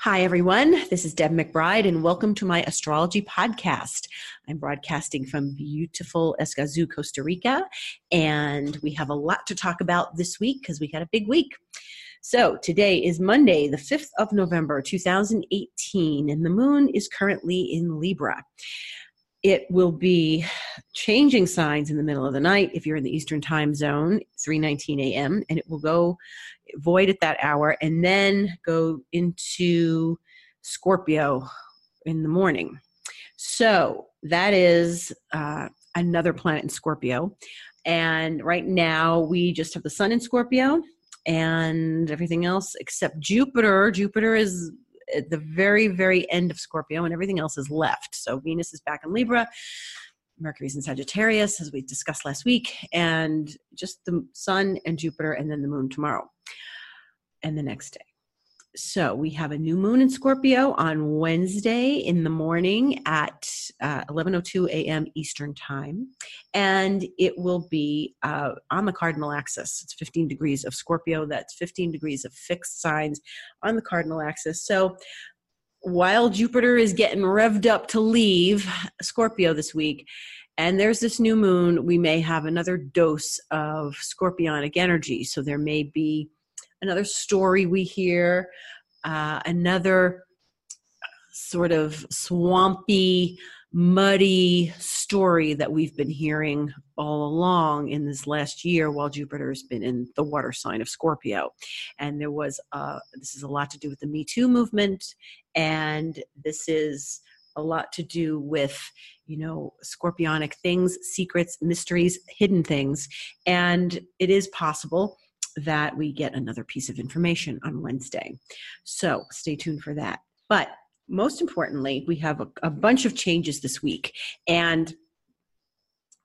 Hi, everyone. This is Deb McBride, and welcome to my astrology podcast. I'm broadcasting from beautiful Escazú, Costa Rica, and we have a lot to talk about this week because we had a big week. So, today is Monday, the 5th of November, 2018, and the moon is currently in Libra. It will be changing signs in the middle of the night if you're in the Eastern time zone, 3:19 a.m., and it will go void at that hour and then go into Scorpio in the morning. So that is uh, another planet in Scorpio. And right now we just have the sun in Scorpio and everything else except Jupiter. Jupiter is at the very, very end of Scorpio, and everything else is left. So Venus is back in Libra, Mercury's in Sagittarius, as we discussed last week, and just the Sun and Jupiter, and then the Moon tomorrow and the next day. So we have a new moon in Scorpio on Wednesday in the morning at uh, 11:02 a.m. Eastern time, and it will be uh, on the cardinal axis. It's 15 degrees of Scorpio. That's 15 degrees of fixed signs on the cardinal axis. So while Jupiter is getting revved up to leave Scorpio this week, and there's this new moon, we may have another dose of scorpionic energy. So there may be another story we hear, uh, another sort of swampy, muddy story that we've been hearing all along in this last year while Jupiter has been in the water sign of Scorpio. And there was, uh, this is a lot to do with the Me Too movement, and this is a lot to do with you know scorpionic things secrets mysteries hidden things and it is possible that we get another piece of information on Wednesday. So stay tuned for that. But most importantly, we have a, a bunch of changes this week. And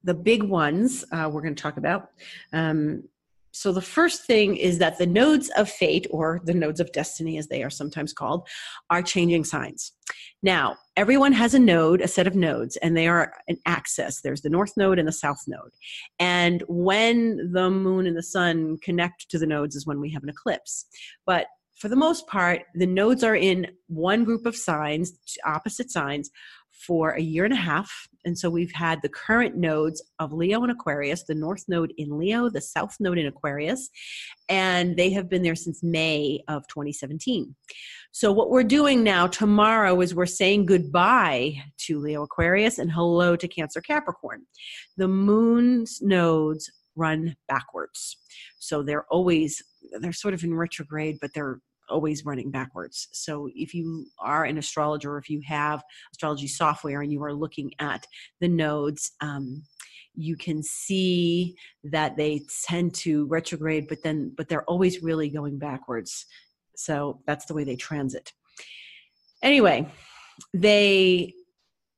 the big ones uh, we're going to talk about um, so the first thing is that the nodes of fate or the nodes of destiny as they are sometimes called are changing signs. Now everyone has a node a set of nodes and they are an axis. There's the north node and the south node. And when the moon and the sun connect to the nodes is when we have an eclipse. But for the most part, the nodes are in one group of signs, opposite signs, for a year and a half. And so we've had the current nodes of Leo and Aquarius, the North Node in Leo, the South Node in Aquarius, and they have been there since May of 2017. So what we're doing now tomorrow is we're saying goodbye to Leo Aquarius and hello to Cancer Capricorn. The moon's nodes run backwards. So they're always they're sort of in retrograde, but they're always running backwards. So if you are an astrologer, if you have astrology software and you are looking at the nodes, um, you can see that they tend to retrograde, but then but they're always really going backwards. So that's the way they transit. Anyway, they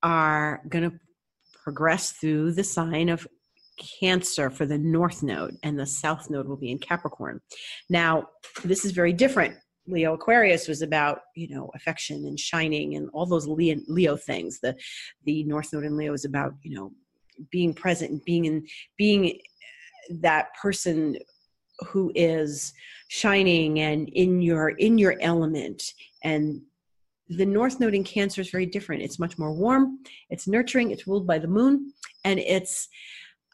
are going to progress through the sign of Cancer for the North Node, and the South Node will be in Capricorn. Now, this is very different Leo Aquarius was about you know affection and shining and all those Leo, things. The the North Node in Leo is about you know being present and being in being that person who is shining and in your in your element. And the north node in cancer is very different. It's much more warm. It's nurturing. It's ruled by the moon. And it's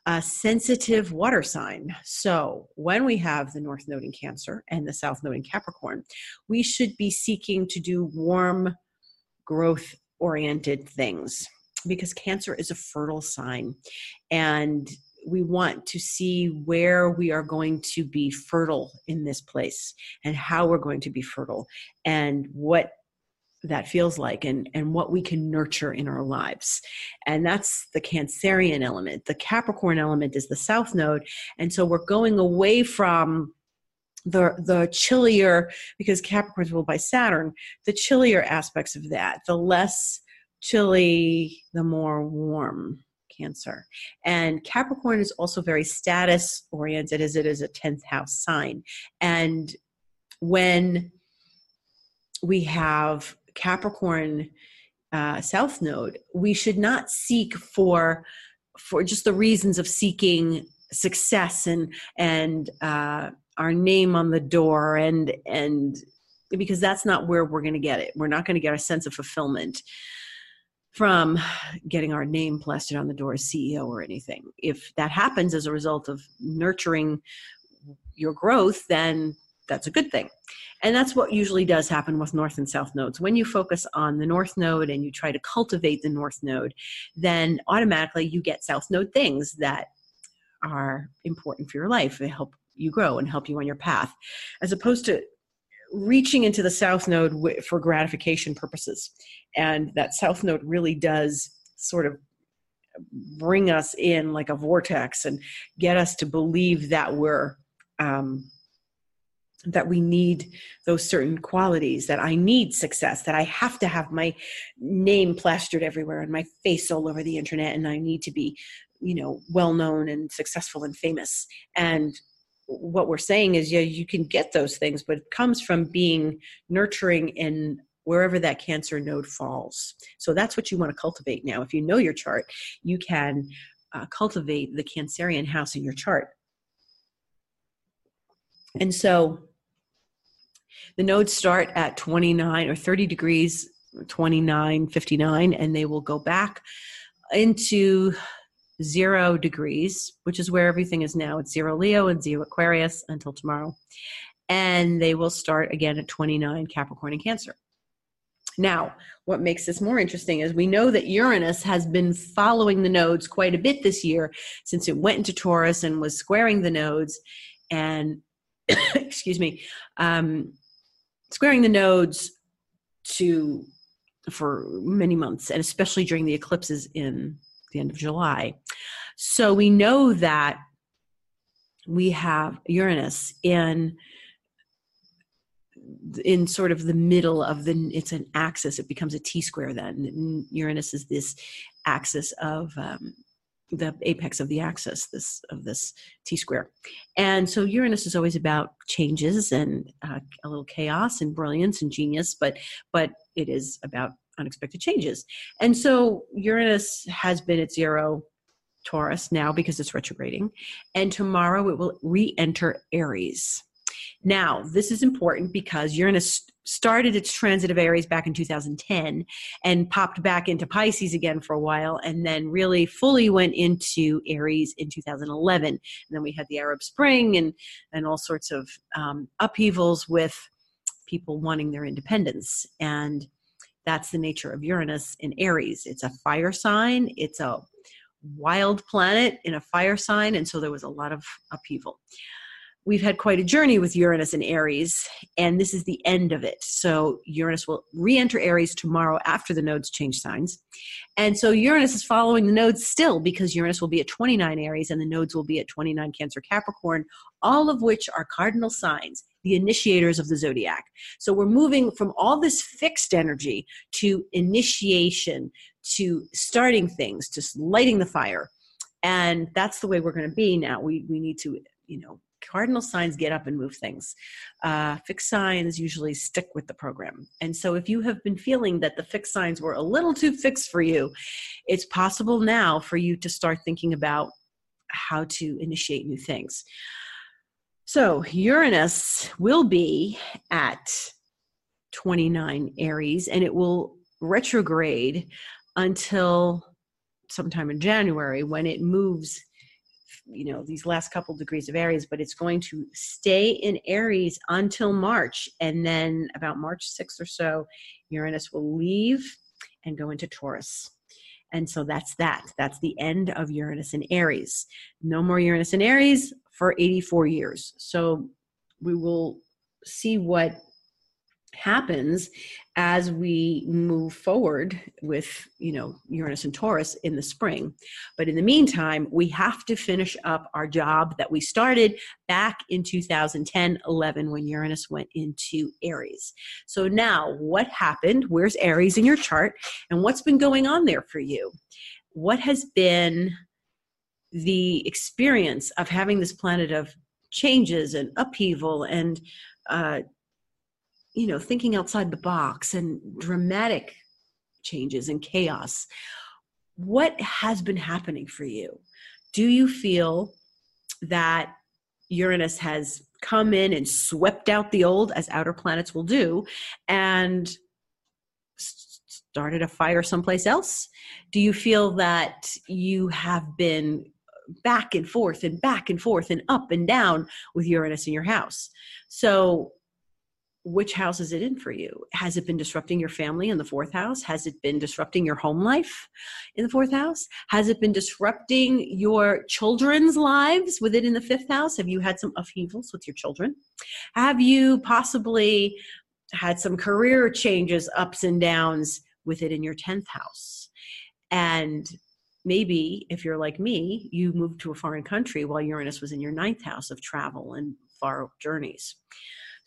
a sensitive water sign. So, when we have the North Node in Cancer and the South Node in Capricorn, we should be seeking to do warm, growth oriented things because Cancer is a fertile sign. And we want to see where we are going to be fertile in this place and how we're going to be fertile and what that feels like and and what we can nurture in our lives. And that's the cancerian element. The capricorn element is the south node. And so we're going away from the the chillier because capricorn's ruled by saturn the chillier aspects of that the less chilly the more warm cancer. And capricorn is also very status oriented as it is a 10th house sign. And when we have Capricorn uh, South Node, we should not seek for for just the reasons of seeking success and and uh, our name on the door and and because that's not where we're going to get it. We're not going to get a sense of fulfillment from getting our name plastered on the door as CEO or anything. If that happens as a result of nurturing your growth, then that's a good thing. And that's what usually does happen with north and south nodes. When you focus on the north node and you try to cultivate the north node, then automatically you get south node things that are important for your life. They help you grow and help you on your path, as opposed to reaching into the south node for gratification purposes. And that south node really does sort of bring us in like a vortex and get us to believe that we're um, that we need those certain qualities that i need success that i have to have my name plastered everywhere and my face all over the internet and i need to be you know well known and successful and famous. And what we're saying is yeah you can get those things but it comes from being nurturing in wherever that cancer node falls. So that's what you want to cultivate now. If you know your chart you can uh, cultivate the cancerian house in your chart. And so the nodes start at 29 or 30 degrees 29 59 and they will go back into zero degrees, which is where everything is now. It's zero Leo and zero Aquarius until tomorrow. And they will start again at 29 Capricorn and Cancer. Now, what makes this more interesting is we know that Uranus has been following the nodes quite a bit this year since it went into Taurus and was squaring the nodes and, excuse me, um, squaring the nodes to for many months and especially during the eclipses in the end of July. So we know that we have Uranus in in sort of the middle of the it's an axis it becomes a t square then uranus is this axis of um, the apex of the axis this of this t square and so uranus is always about changes and uh, a little chaos and brilliance and genius but but it is about unexpected changes. And so Uranus has been at zero Taurus now because it's retrograding, and tomorrow it will re enter Aries. Now, this is important because Uranus started its transit of Aries back in 2010 and popped back into Pisces again for a while and then really fully went into Aries in 2011. And then we had the Arab Spring and, and all sorts of um, upheavals with people wanting their independence. And that's the nature of Uranus in Aries. It's a fire sign, it's a wild planet in a fire sign, and so there was a lot of upheaval. We've had quite a journey with Uranus in Aries, and this is the end of it. So, Uranus will re enter Aries tomorrow after the nodes change signs. And so, Uranus is following the nodes still because Uranus will be at 29 Aries and the nodes will be at 29 Cancer Capricorn, all of which are cardinal signs the initiators of the zodiac. So we're moving from all this fixed energy to initiation, to starting things, to lighting the fire. And that's the way we're going to be now. We, we need to, you know, cardinal signs get up and move things. Uh, fixed signs usually stick with the program. And so if you have been feeling that the fixed signs were a little too fixed for you, it's possible now for you to start thinking about how to initiate new things. So Uranus will be at 29 Aries and it will retrograde until sometime in January when it moves you know these last couple degrees of aries but it's going to stay in aries until march. And then about march 6th or so uranus will leave and go into taurus. And so that's that. That's the end of uranus in aries. No more uranus in aries for 84 years. So we will see what happens as we move forward with you know uranus and taurus in the spring. But in the meantime we have to finish up our job that we started back in 2010 11 when uranus went into aries. So now what happened? Where's aries in your chart? And what's been going on there for you? What has been the experience of having this planet of changes and upheaval and uh, you know thinking outside the box and dramatic changes and chaos what has been happening for you do you feel that uranus has come in and swept out the old, as outer planets will do, and started a fire someplace else? Do you feel that you have been back and forth and back and forth and up and down with Uranus in your house? So which house is it in for you? Has it been disrupting your family in the fourth house? Has it been disrupting your home life in the fourth house? Has it been disrupting your children's lives with it in the fifth house? Have you had some upheavals with your children? Have you possibly had some career changes, ups and downs with it in your 10th house? And maybe if you're like me, you moved to a foreign country while Uranus was in your ninth house of travel and far journeys.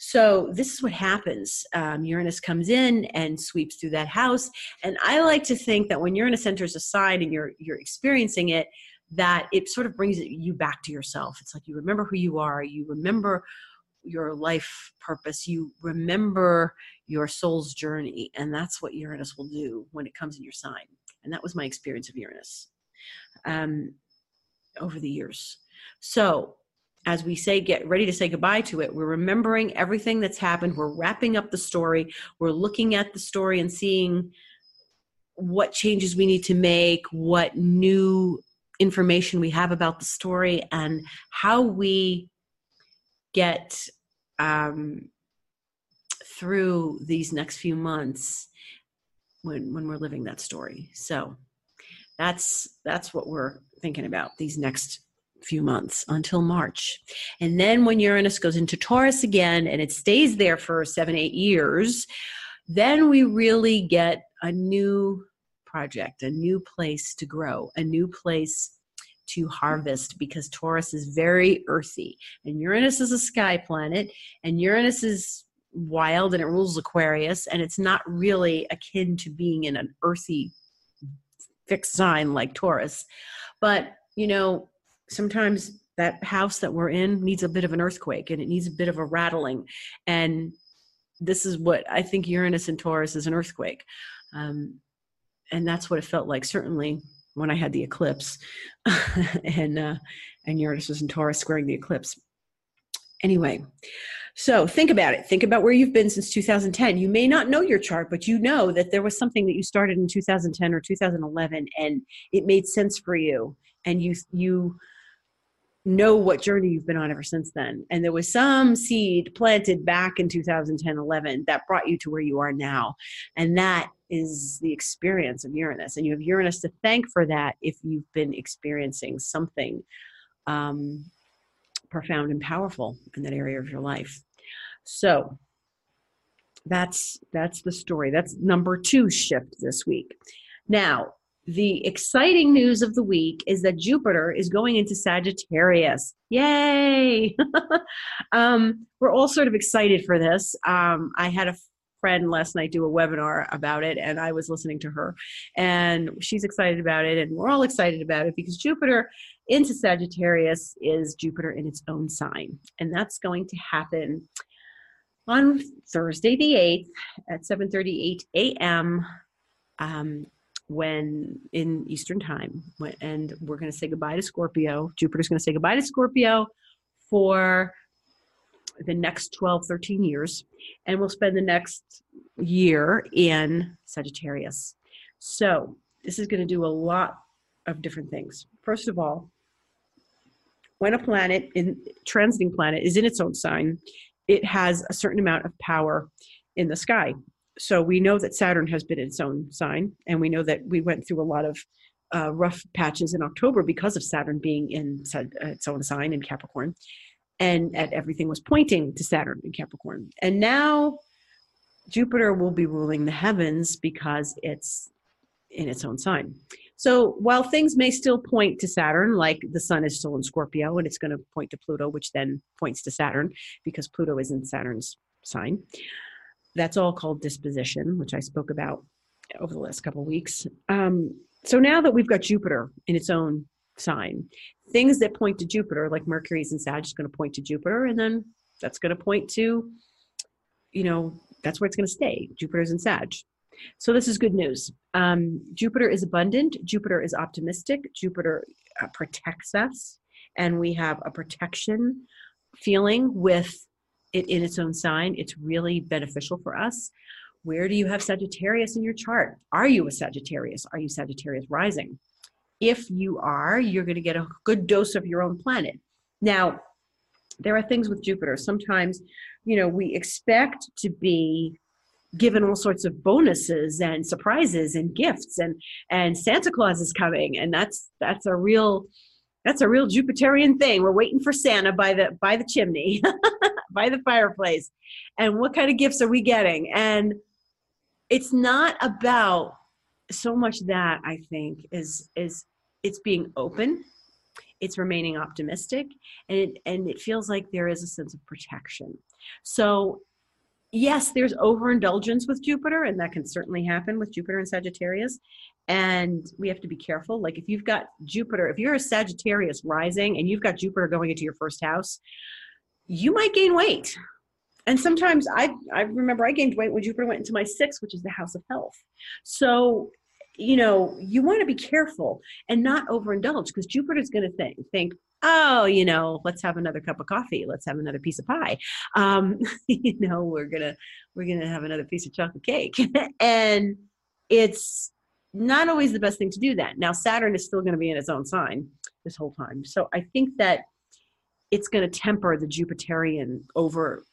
So this is what happens. Um, Uranus comes in and sweeps through that house, and I like to think that when Uranus enters a sign and you're you're experiencing it, that it sort of brings you back to yourself. It's like you remember who you are, you remember your life purpose, you remember your soul's journey, and that's what Uranus will do when it comes in your sign. And that was my experience of Uranus um, over the years. So as we say get ready to say goodbye to it. We're remembering everything that's happened. We're wrapping up the story. We're looking at the story and seeing what changes we need to make what new information we have about the story and how we get um, through these next few months when when we're living that story. So that's that's what we're thinking about these next few months until March. And then when Uranus goes into Taurus again and it stays there for seven, eight years, then we really get a new project, a new place to grow, a new place to harvest because Taurus is very earthy and Uranus is a sky planet and Uranus is wild and it rules Aquarius and it's not really akin to being in an earthy fixed sign like Taurus. But, you know, sometimes that house that we're in needs a bit of an earthquake and it needs a bit of a rattling. And this is what i think uranus and taurus is an earthquake. Um, and that's what it felt like certainly when i had the eclipse. And uh, and uranus was in taurus squaring the eclipse. Anyway so think about it. Think about where you've been since 2010 you may not know your chart but you know that there was something that you started in 2010 or 2011 and it made sense for you. And you you know what journey you've been on ever since then. And there was some seed planted back in 2010 11 that brought you to where you are now. And that is the experience of Uranus. And you have Uranus to thank for that if you've been experiencing something um, profound and powerful in that area of your life. So that's that's the story. That's number two shift this week. Now, the exciting news of the week is that Jupiter is going into Sagittarius. Yay! um, we're all sort of excited for this. Um, I had a friend last night do a webinar about it, and I was listening to her, and she's excited about it, and we're all excited about it because Jupiter into Sagittarius is Jupiter in its own sign, and that's going to happen on Thursday the 8th at 7:38 a.m. Um, when in Eastern time, when, and we're going to say goodbye to Scorpio. Jupiter's going to say goodbye to Scorpio for the next 12, 13 years, and we'll spend the next year in Sagittarius. So, this is going to do a lot of different things. First of all, when a planet in transiting planet is in its own sign, it has a certain amount of power in the sky so we know that Saturn has been in its own sign, and we know that we went through a lot of uh, rough patches in October because of Saturn being in its own sign in Capricorn, and at everything was pointing to Saturn in Capricorn. And now Jupiter will be ruling the heavens because it's in its own sign. So while things may still point to Saturn, like the sun is still in Scorpio and it's going to point to Pluto, which then points to Saturn because Pluto is in Saturn's sign that's all called disposition, which I spoke about over the last couple weeks. Um, so now that we've got Jupiter in its own sign, things that point to Jupiter, like Mercury's in Sag, is going to point to Jupiter, and then that's going to point to, you know, that's where it's going to stay. Jupiter's in Sag. So this is good news. Um, Jupiter is abundant. Jupiter is optimistic. Jupiter uh, protects us, and we have a protection feeling with it in its own sign, it's really beneficial for us. Where do you have Sagittarius in your chart? Are you a Sagittarius? Are you Sagittarius rising? If you are, you're going to get a good dose of your own planet. Now, there are things with Jupiter. Sometimes, you know, we expect to be given all sorts of bonuses and surprises and gifts and and Santa Claus is coming and that's that's a real that's a real Jupiterian thing. We're waiting for Santa by the by the chimney, by the fireplace. And what kind of gifts are we getting? And it's not about so much that I think is is it's being open, it's remaining optimistic, and it and it feels like there is a sense of protection. So yes, there's overindulgence with Jupiter, and that can certainly happen with Jupiter and Sagittarius. And we have to be careful. Like if you've got Jupiter, if you're a Sagittarius rising and you've got Jupiter going into your first house, you might gain weight. And sometimes I, I remember I gained weight when Jupiter went into my sixth, which is the house of health. So, you know, you want to be careful and not overindulge because Jupiter's going to think, think, oh, you know, let's have another cup of coffee. Let's have another piece of pie. Um, you know, we're gonna we're gonna have another piece of chocolate cake, and it's not always the best thing to do that. Now, Saturn is still going to be in its own sign this whole time, so I think that it's going to temper the Jupiterian over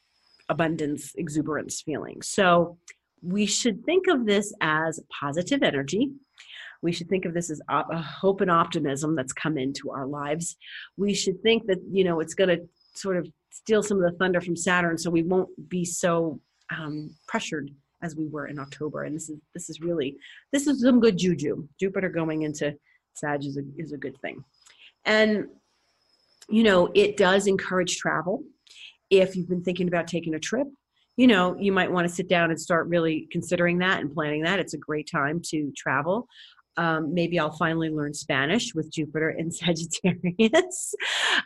abundance exuberance feeling. So we should think of this as positive energy we should think of this as op- hope and optimism that's come into our lives. We should think that, you know, it's going to sort of steal some of the thunder from Saturn so we won't be so um, pressured as we were in October. And this is this is really this is some good juju. Jupiter going into Sag is a, is a good thing. And you know, it does encourage travel. If you've been thinking about taking a trip, you know, you might want to sit down and start really considering that and planning that. It's a great time to travel um, maybe I'll finally learn Spanish with Jupiter in Sagittarius.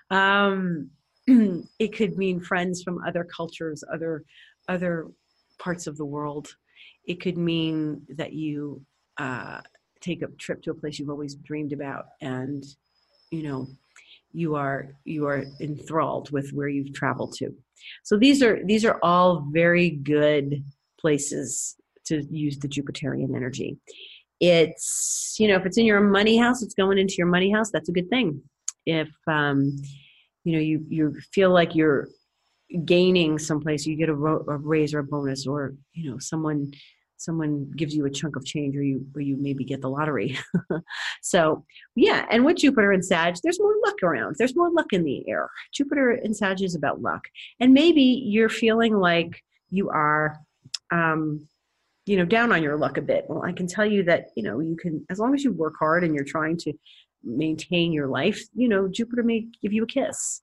um, it could mean friends from other cultures, other other parts of the world. It could mean that you uh, take a trip to a place you've always dreamed about, and you know you are you are enthralled with where you've traveled to. So these are these are all very good places to use the Jupiterian energy it's you know if it's in your money house it's going into your money house that's a good thing if um you know you you feel like you're gaining someplace you get a, ro- a raise or a bonus or you know someone someone gives you a chunk of change or you or you maybe get the lottery. So yeah and with jupiter and sag there's more luck around. There's more luck in the air. Jupiter and sag is about luck. And maybe you're feeling like you are um you know down on your luck a bit. Well i can tell you that you know you can as long as you work hard and you're trying to maintain your life you know jupiter may give you a kiss.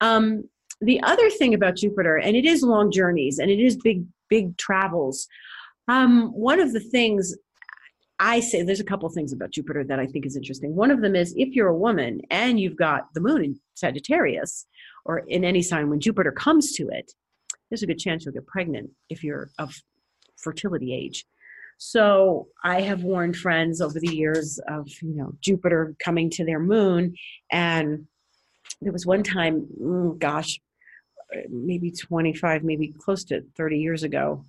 Um, the other thing about jupiter and it is long journeys and it is big big travels um, one of the things i say there's a couple things about jupiter that i think is interesting one of them is if you're a woman and you've got the moon in sagittarius or in any sign when jupiter comes to it there's a good chance you'll get pregnant if you're of fertility age. So I have warned friends over the years of, you know, Jupiter coming to their moon. And there was one time, mm, gosh, maybe 25, maybe close to 30 years ago,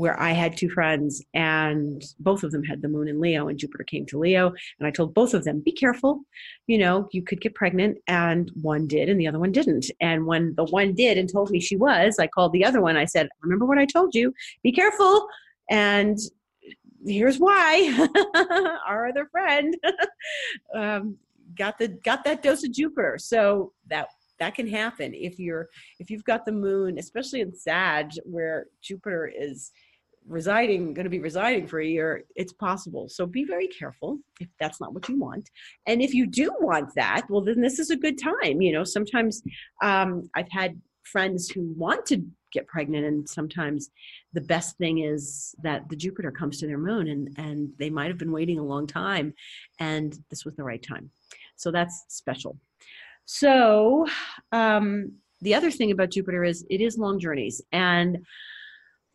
where I had two friends and both of them had the moon in Leo and Jupiter came to Leo. And I told both of them, be careful. You know, you could get pregnant. And one did and the other one didn't. And when the one did and told me she was, I called the other one. I said, remember what I told you? Be careful. And here's why our other friend um, got the got that dose of Jupiter. So that that can happen if you're if you've got the moon especially in sag where jupiter is residing going to be residing for a year it's possible. So be very careful if that's not what you want. And if you do want that well then this is a good time you know sometimes um, i've had friends who want to get pregnant and sometimes the best thing is that the jupiter comes to their moon and and they might have been waiting a long time and this was the right time. So that's special. So um, the other thing about jupiter is it is long journeys and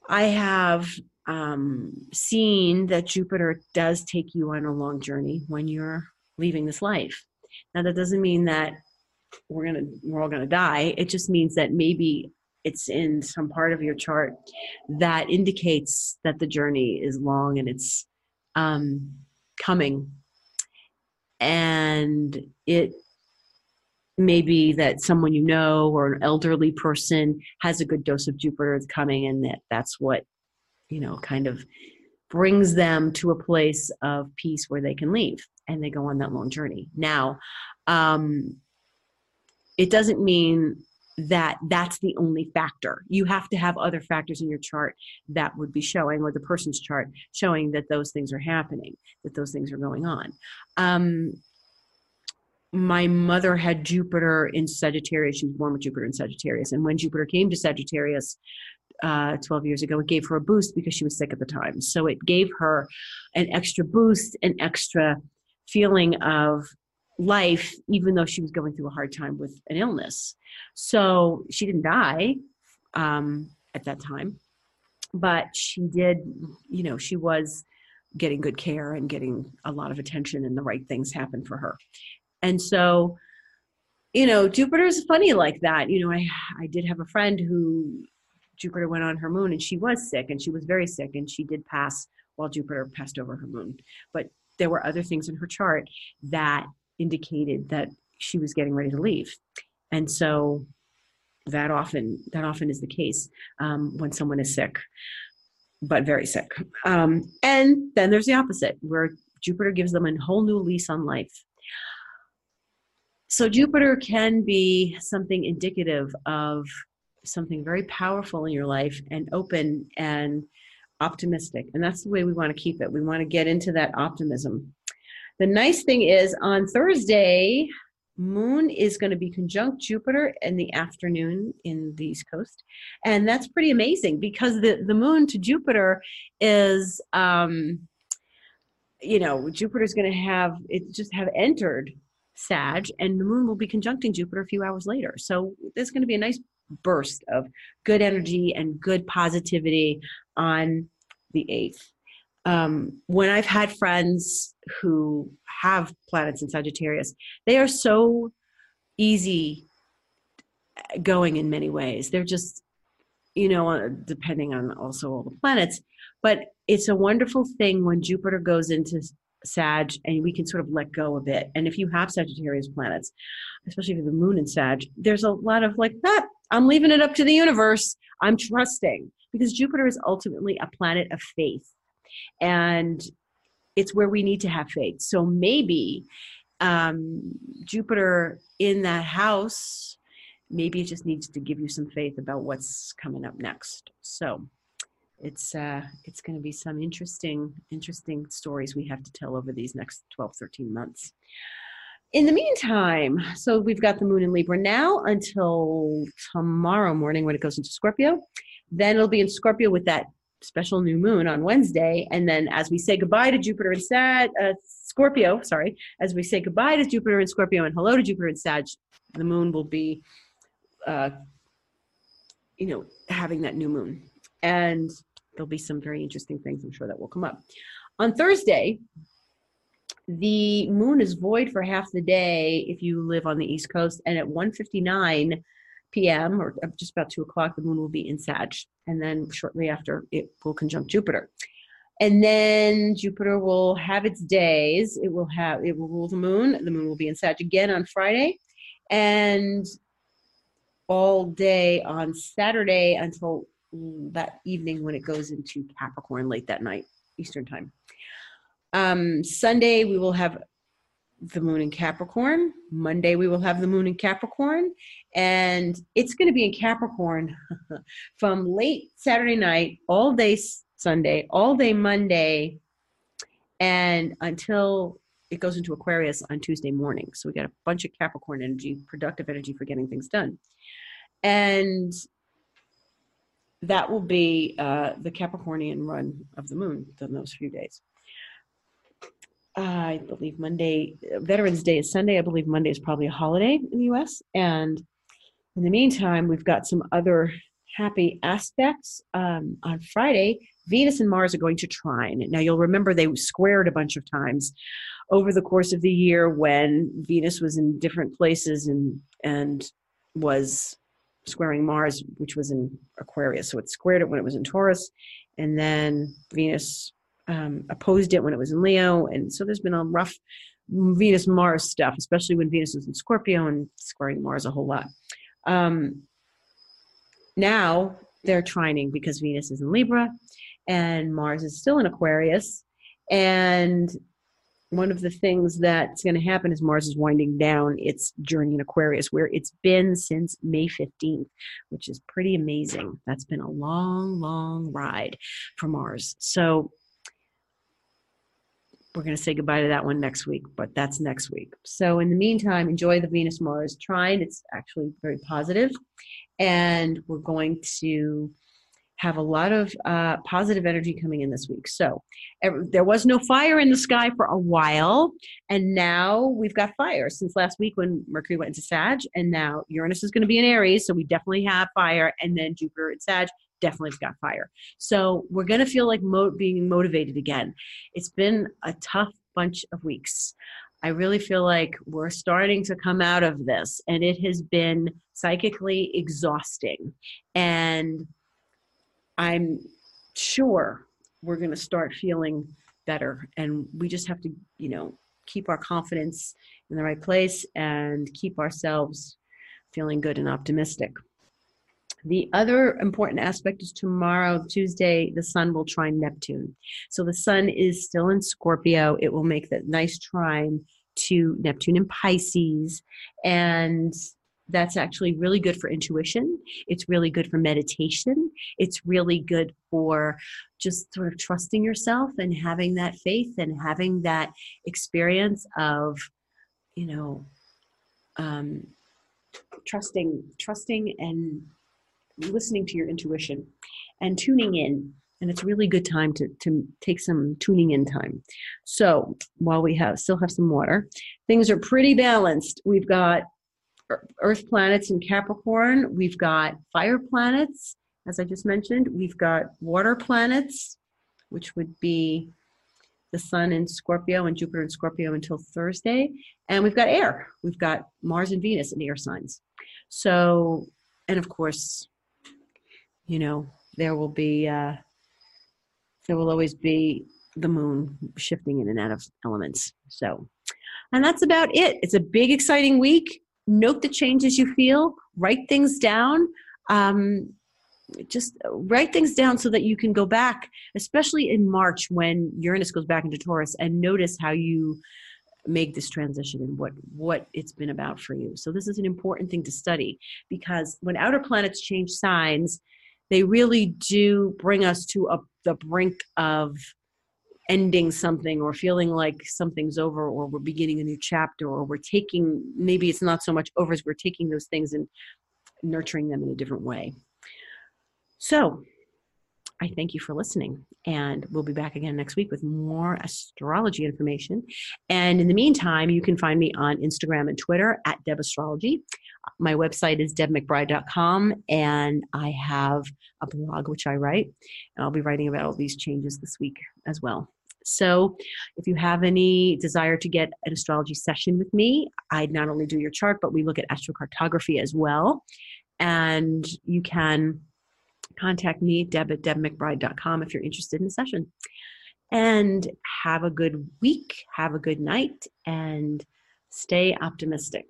I have um, seen that Jupiter does take you on a long journey when you're leaving this life. Now, that doesn't mean that we're gonna we're all gonna die. It just means that maybe it's in some part of your chart that indicates that the journey is long and it's um, coming. And it may be that someone you know or an elderly person has a good dose of Jupiter coming, and that that's what you know kind of brings them to a place of peace where they can leave and they go on that long journey. Now, um, it doesn't mean that that's the only factor. You have to have other factors in your chart that would be showing, or the person's chart showing that those things are happening, that those things are going on. Um, my mother had Jupiter in Sagittarius. She was born with Jupiter in Sagittarius. And when Jupiter came to Sagittarius uh, 12 years ago, it gave her a boost because she was sick at the time. So it gave her an extra boost, an extra feeling of life, even though she was going through a hard time with an illness. So she didn't die um, at that time, but she did, you know, she was getting good care and getting a lot of attention, and the right things happened for her. And so, you know, Jupiter's funny like that. You know, I I did have a friend who Jupiter went on her moon and she was sick and she was very sick and she did pass while Jupiter passed over her moon. But there were other things in her chart that indicated that she was getting ready to leave. And so that often that often is the case um, when someone is sick, but very sick. Um, and then there's the opposite, where Jupiter gives them a whole new lease on life. So Jupiter can be something indicative of something very powerful in your life and open and optimistic. And that's the way we want to keep it. We want to get into that optimism. The nice thing is on Thursday, Moon is going to be conjunct Jupiter in the afternoon in the East Coast. And that's pretty amazing because the, the moon to Jupiter is, um, you know, Jupiter's going to have, it just have entered Sag, and the moon will be conjuncting Jupiter a few hours later. So there's going to be a nice burst of good energy and good positivity on the 8th um, when I've had friends who have planets in Sagittarius, they are so easy going in many ways. They're just, you know, uh, depending on also all the planets. But it's a wonderful thing when Jupiter goes into Sag and we can sort of let go a bit. And if you have Sagittarius planets, especially if the moon in Sag, there's a lot of like, ah, I'm leaving it up to the universe. I'm trusting because Jupiter is ultimately a planet of faith and it's where we need to have faith so maybe um, jupiter in that house maybe it just needs to give you some faith about what's coming up next so it's uh it's going to be some interesting interesting stories we have to tell over these next 12 13 months in the meantime so we've got the moon in libra now until tomorrow morning when it goes into scorpio then it'll be in scorpio with that special new moon on Wednesday. And then as we say goodbye to Jupiter and Sag, uh, Scorpio, sorry, as we say goodbye to Jupiter and Scorpio and hello to Jupiter and Sag, the moon will be, uh, you know, having that new moon. And there'll be some very interesting things I'm sure that will come up. On Thursday, the moon is void for half the day if you live on the East Coast, and at 1:59 p.m. or just about two o'clock, the moon will be in Sag, and then shortly after, it will conjunct Jupiter. And then Jupiter will have its days. It will have it will rule the moon. The moon will be in Sag again on Friday, and all day on Saturday until that evening when it goes into Capricorn late that night Eastern time. Um, Sunday we will have the moon in Capricorn. Monday, we will have the moon in Capricorn. And it's going to be in Capricorn from late Saturday night, all day Sunday, all day Monday, and until it goes into Aquarius on Tuesday morning. So we got a bunch of Capricorn energy, productive energy for getting things done. And that will be uh, the Capricornian run of the moon in those few days. I believe Monday, Veterans Day is Sunday. I believe Monday is probably a holiday in the US. And in the meantime, we've got some other happy aspects. Um, on Friday, Venus and Mars are going to trine. Now, you'll remember they squared a bunch of times over the course of the year when Venus was in different places and and was squaring Mars, which was in Aquarius. So it squared it when it was in Taurus, and then Venus um, opposed it when it was in Leo. And so there's been a rough Venus Mars stuff, especially when Venus was in Scorpio and squaring Mars a whole lot. Um, now they're trining because Venus is in Libra and Mars is still in Aquarius. And one of the things that's going to happen is Mars is winding down its journey in Aquarius, where it's been since May 15th, which is pretty amazing. That's been a long, long ride for Mars. So we're going to say goodbye to that one next week, but that's next week. So in the meantime, enjoy the Venus Mars trine. It's actually very positive, and we're going to have a lot of uh, positive energy coming in this week. So there was no fire in the sky for a while, and now we've got fire since last week when Mercury went into Sag, and now Uranus is going to be in Aries, so we definitely have fire, and then Jupiter in Sag definitely has got fire. So we're going to feel like mo- being motivated again. It's been a tough bunch of weeks. I really feel like we're starting to come out of this, and it has been psychically exhausting. And I'm sure we're going to start feeling better. And we just have to, you know, keep our confidence in the right place and keep ourselves feeling good and optimistic. The other important aspect is tomorrow, Tuesday, the sun will trine Neptune. So the sun is still in Scorpio. It will make that nice trine to Neptune in Pisces. And that's actually really good for intuition. It's really good for meditation. It's really good for just sort of trusting yourself and having that faith and having that experience of, you know, um, trusting, trusting and listening to your intuition and tuning in. And it's really good time to, to take some tuning in time. So while we have still have some water, things are pretty balanced. We've got Earth planets in Capricorn. We've got fire planets, as I just mentioned. We've got water planets, which would be the Sun in Scorpio and Jupiter in Scorpio until Thursday. And we've got air. We've got Mars and Venus in air signs. So, and of course, you know, there will be, uh, there will always be the moon shifting in and out of elements. So, and that's about it. It's a big, exciting week note the changes you feel, write things down. Um, just write things down so that you can go back, especially in March when Uranus goes back into Taurus, and notice how you make this transition and what what it's been about for you. So this is an important thing to study because when outer planets change signs, they really do bring us to a, the brink of ending something or feeling like something's over or we're beginning a new chapter or we're taking maybe it's not so much over as we're taking those things and nurturing them in a different way so I thank you for listening. And we'll be back again next week with more astrology information. And in the meantime, you can find me on Instagram and Twitter at Deb Astrology. My website is debmcbride.com, and I have a blog which I write. And I'll be writing about all these changes this week as well. So, if you have any desire to get an astrology session with me, I not only do your chart, but we look at astrocartography as well. And you can contact me, deb at debmcbride.com, if you're interested in a session. And have a good week, have a good night, and stay optimistic.